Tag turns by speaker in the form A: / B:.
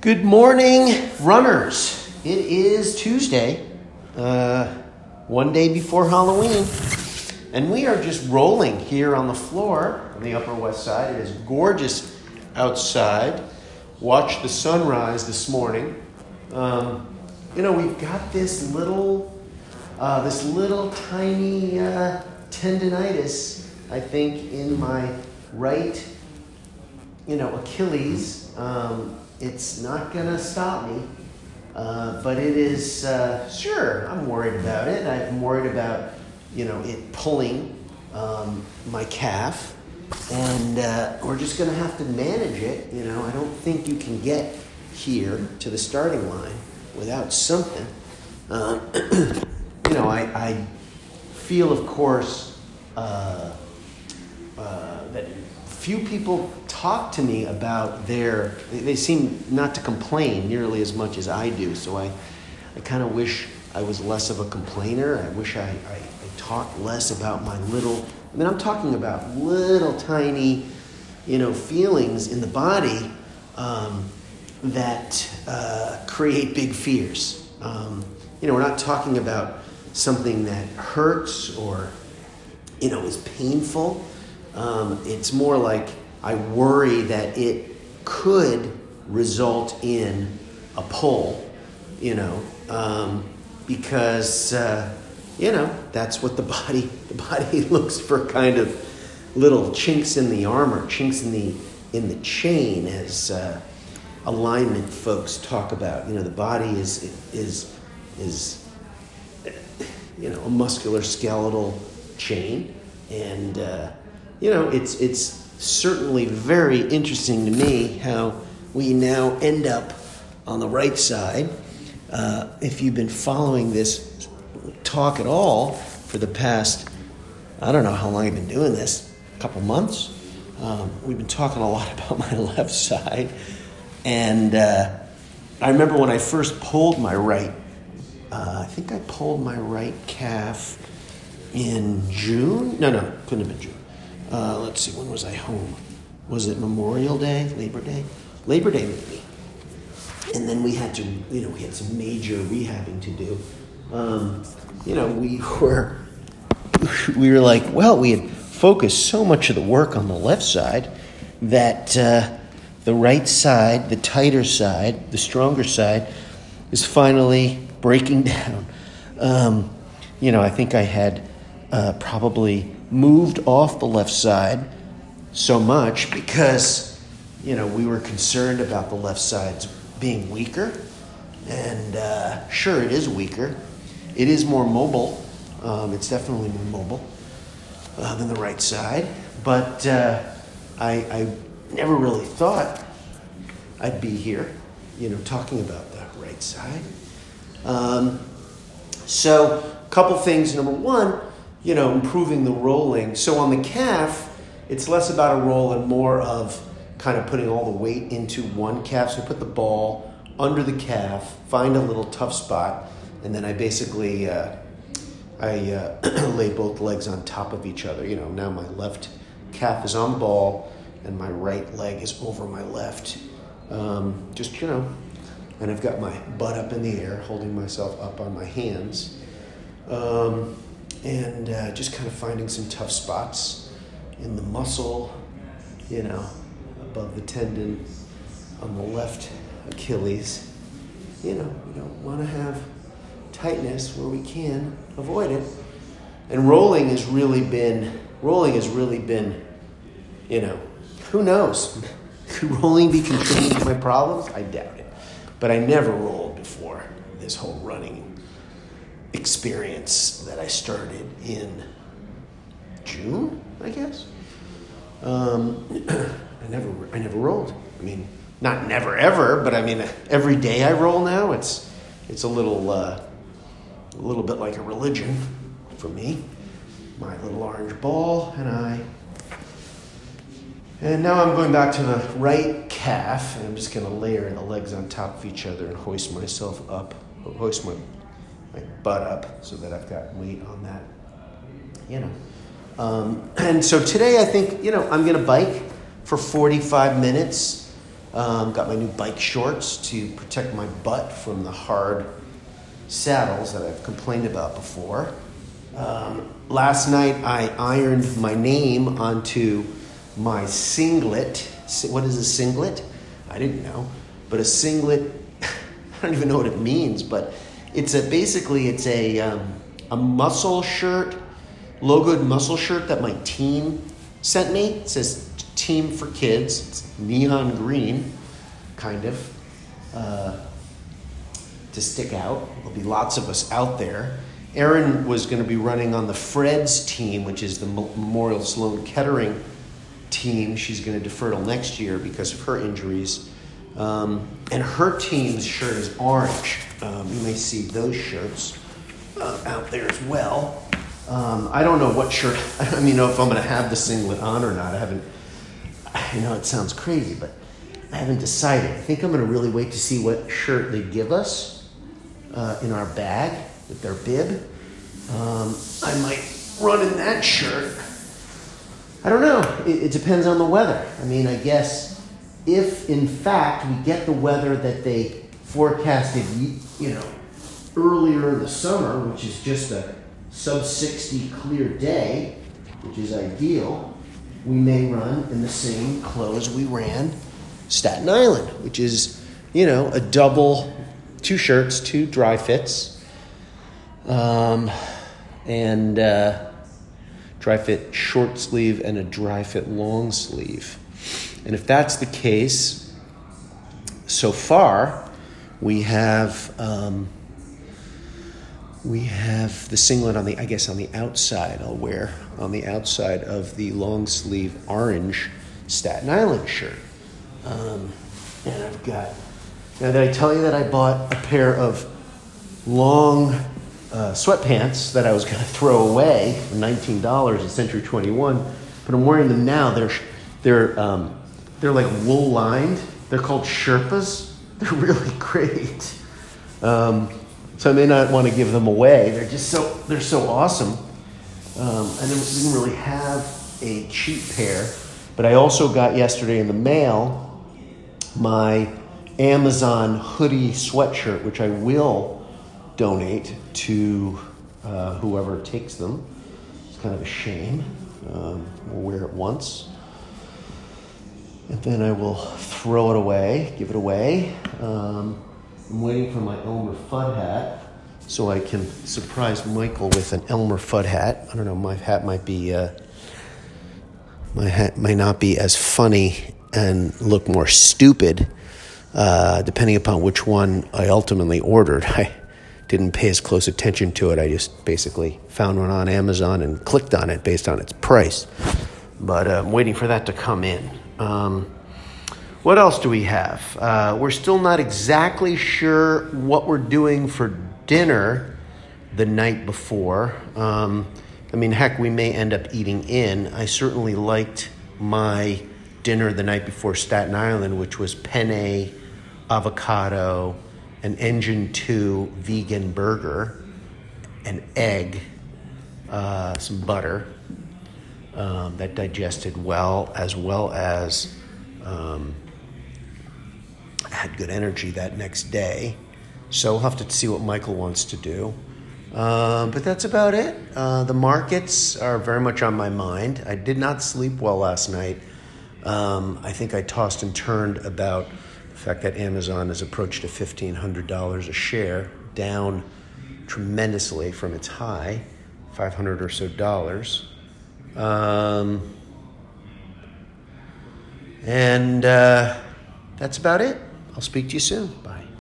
A: Good morning, runners. It is Tuesday, uh, one day before Halloween, and we are just rolling here on the floor on the Upper West Side. It is gorgeous outside. Watched the sunrise this morning. Um, you know, we've got this little, uh, this little tiny uh, tendonitis, I think, in my right, you know, Achilles. Um, it's not going to stop me. Uh, but it is, uh, sure, I'm worried about it. I'm worried about, you know, it pulling um, my calf. And uh, we're just going to have to manage it. You know, I don't think you can get here to the starting line without something. Uh, you know, I, I, feel, of course, uh, uh, that few people talk to me about their, they seem not to complain nearly as much as I do. So I, I kind of wish I was less of a complainer. I wish I, I, I talked less about my little, I mean, I'm talking about little tiny, you know, feelings in the body um, that uh, create big fears. Um, you know, we're not talking about something that hurts or, you know, is painful. Um, it's more like I worry that it could result in a pull, you know, um, because uh, you know that's what the body the body looks for, kind of little chinks in the armor, chinks in the in the chain, as uh, alignment folks talk about. You know, the body is is is you know a muscular skeletal chain, and uh, you know, it's, it's certainly very interesting to me how we now end up on the right side. Uh, if you've been following this talk at all for the past, I don't know how long I've been doing this, a couple months. Um, we've been talking a lot about my left side. And uh, I remember when I first pulled my right, uh, I think I pulled my right calf in June. No, no, couldn't have been June. Uh, let's see, when was I home? Was it Memorial Day, Labor Day? Labor Day, maybe. And then we had to, you know, we had some major rehabbing to do. Um, you know, we were, we were like, well, we had focused so much of the work on the left side that uh, the right side, the tighter side, the stronger side, is finally breaking down. Um, you know, I think I had uh, probably moved off the left side so much because, you know, we were concerned about the left side's being weaker. And uh, sure, it is weaker. It is more mobile. Um, it's definitely more mobile uh, than the right side. But uh, I, I never really thought I'd be here, you know, talking about the right side. Um, so, a couple things. Number one, you know, improving the rolling. So on the calf, it's less about a roll and more of kind of putting all the weight into one calf. So I put the ball under the calf, find a little tough spot, and then I basically uh, I uh, lay both legs on top of each other. You know, now my left calf is on the ball and my right leg is over my left. Um, just you know, and I've got my butt up in the air, holding myself up on my hands. Um, and uh, just kind of finding some tough spots in the muscle, you know, above the tendon on the left Achilles. You know, we don't want to have tightness where we can avoid it. And rolling has really been, rolling has really been, you know, who knows? Could rolling be contributing to my problems? I doubt it. But I never rolled before this whole running experience that I started in June, I guess. Um, I never, I never rolled. I mean, not never ever, but I mean, every day I roll now. It's, it's a little, uh, a little bit like a religion for me. My little orange ball and I. And now I'm going back to the right calf, and I'm just going to layer the legs on top of each other and hoist myself up, hoist my my butt up so that I've got weight on that, you know. Um, and so today I think, you know, I'm going to bike for 45 minutes. Um, got my new bike shorts to protect my butt from the hard saddles that I've complained about before. Um, last night I ironed my name onto my singlet. What is a singlet? I didn't know, but a singlet. I don't even know what it means, but it's a basically it's a um, a muscle shirt, logoed muscle shirt that my team sent me. It says "Team for Kids." It's neon green, kind of. Uh, to stick out. There'll be lots of us out there. Erin was going to be running on the Fred's team, which is the Memorial Sloan Kettering team. She's going to defer till next year because of her injuries. Um, and her team's shirt is orange. Um, you may see those shirts uh, out there as well. Um, I don't know what shirt, I don't even know if I'm going to have the singlet on or not. I haven't, I know it sounds crazy, but I haven't decided. I think I'm going to really wait to see what shirt they give us uh, in our bag with their bib. Um, I might run in that shirt. I don't know. It, it depends on the weather. I mean, I guess if in fact we get the weather that they forecasted, you know, earlier in the summer, which is just a sub 60 clear day, which is ideal, we may run in the same clothes we ran Staten Island, which is, you know, a double, two shirts, two dry fits, um, and uh, dry fit short sleeve and a dry fit long sleeve. And if that's the case, so far, we have. Um, we have the singlet on the, I guess, on the outside. I'll wear on the outside of the long sleeve orange Staten Island shirt. Um, and I've got. Now, did I tell you that I bought a pair of long uh, sweatpants that I was going to throw away for $19 at Century 21? But I'm wearing them now. They're, they're, um, they're like wool lined. They're called Sherpas. They're really great. Um, so I may not want to give them away. They're just so they're so awesome. Um, I didn't really have a cheap pair, but I also got yesterday in the mail my Amazon hoodie sweatshirt, which I will donate to uh, whoever takes them. It's kind of a shame. Um, we'll wear it once. And then I will throw it away, give it away. Um, I'm waiting for my Elmer Fudd hat so I can surprise Michael with an Elmer Fudd hat. I don't know, my hat might be, uh, my hat might not be as funny and look more stupid, uh, depending upon which one I ultimately ordered. I didn't pay as close attention to it. I just basically found one on Amazon and clicked on it based on its price. But uh, I'm waiting for that to come in. Um, what else do we have? Uh, we're still not exactly sure what we're doing for dinner the night before. Um, I mean, heck, we may end up eating in. I certainly liked my dinner the night before Staten Island, which was penne, avocado, an Engine 2 vegan burger, an egg, uh, some butter um, that digested well, as well as um, had good energy that next day. So we'll have to see what Michael wants to do. Uh, but that's about it. Uh, the markets are very much on my mind. I did not sleep well last night. Um, I think I tossed and turned about the fact that Amazon has approached to $1,500 a share, down tremendously from its high, 500 or so dollars. Um, and uh, that's about it. I'll speak to you soon. Bye.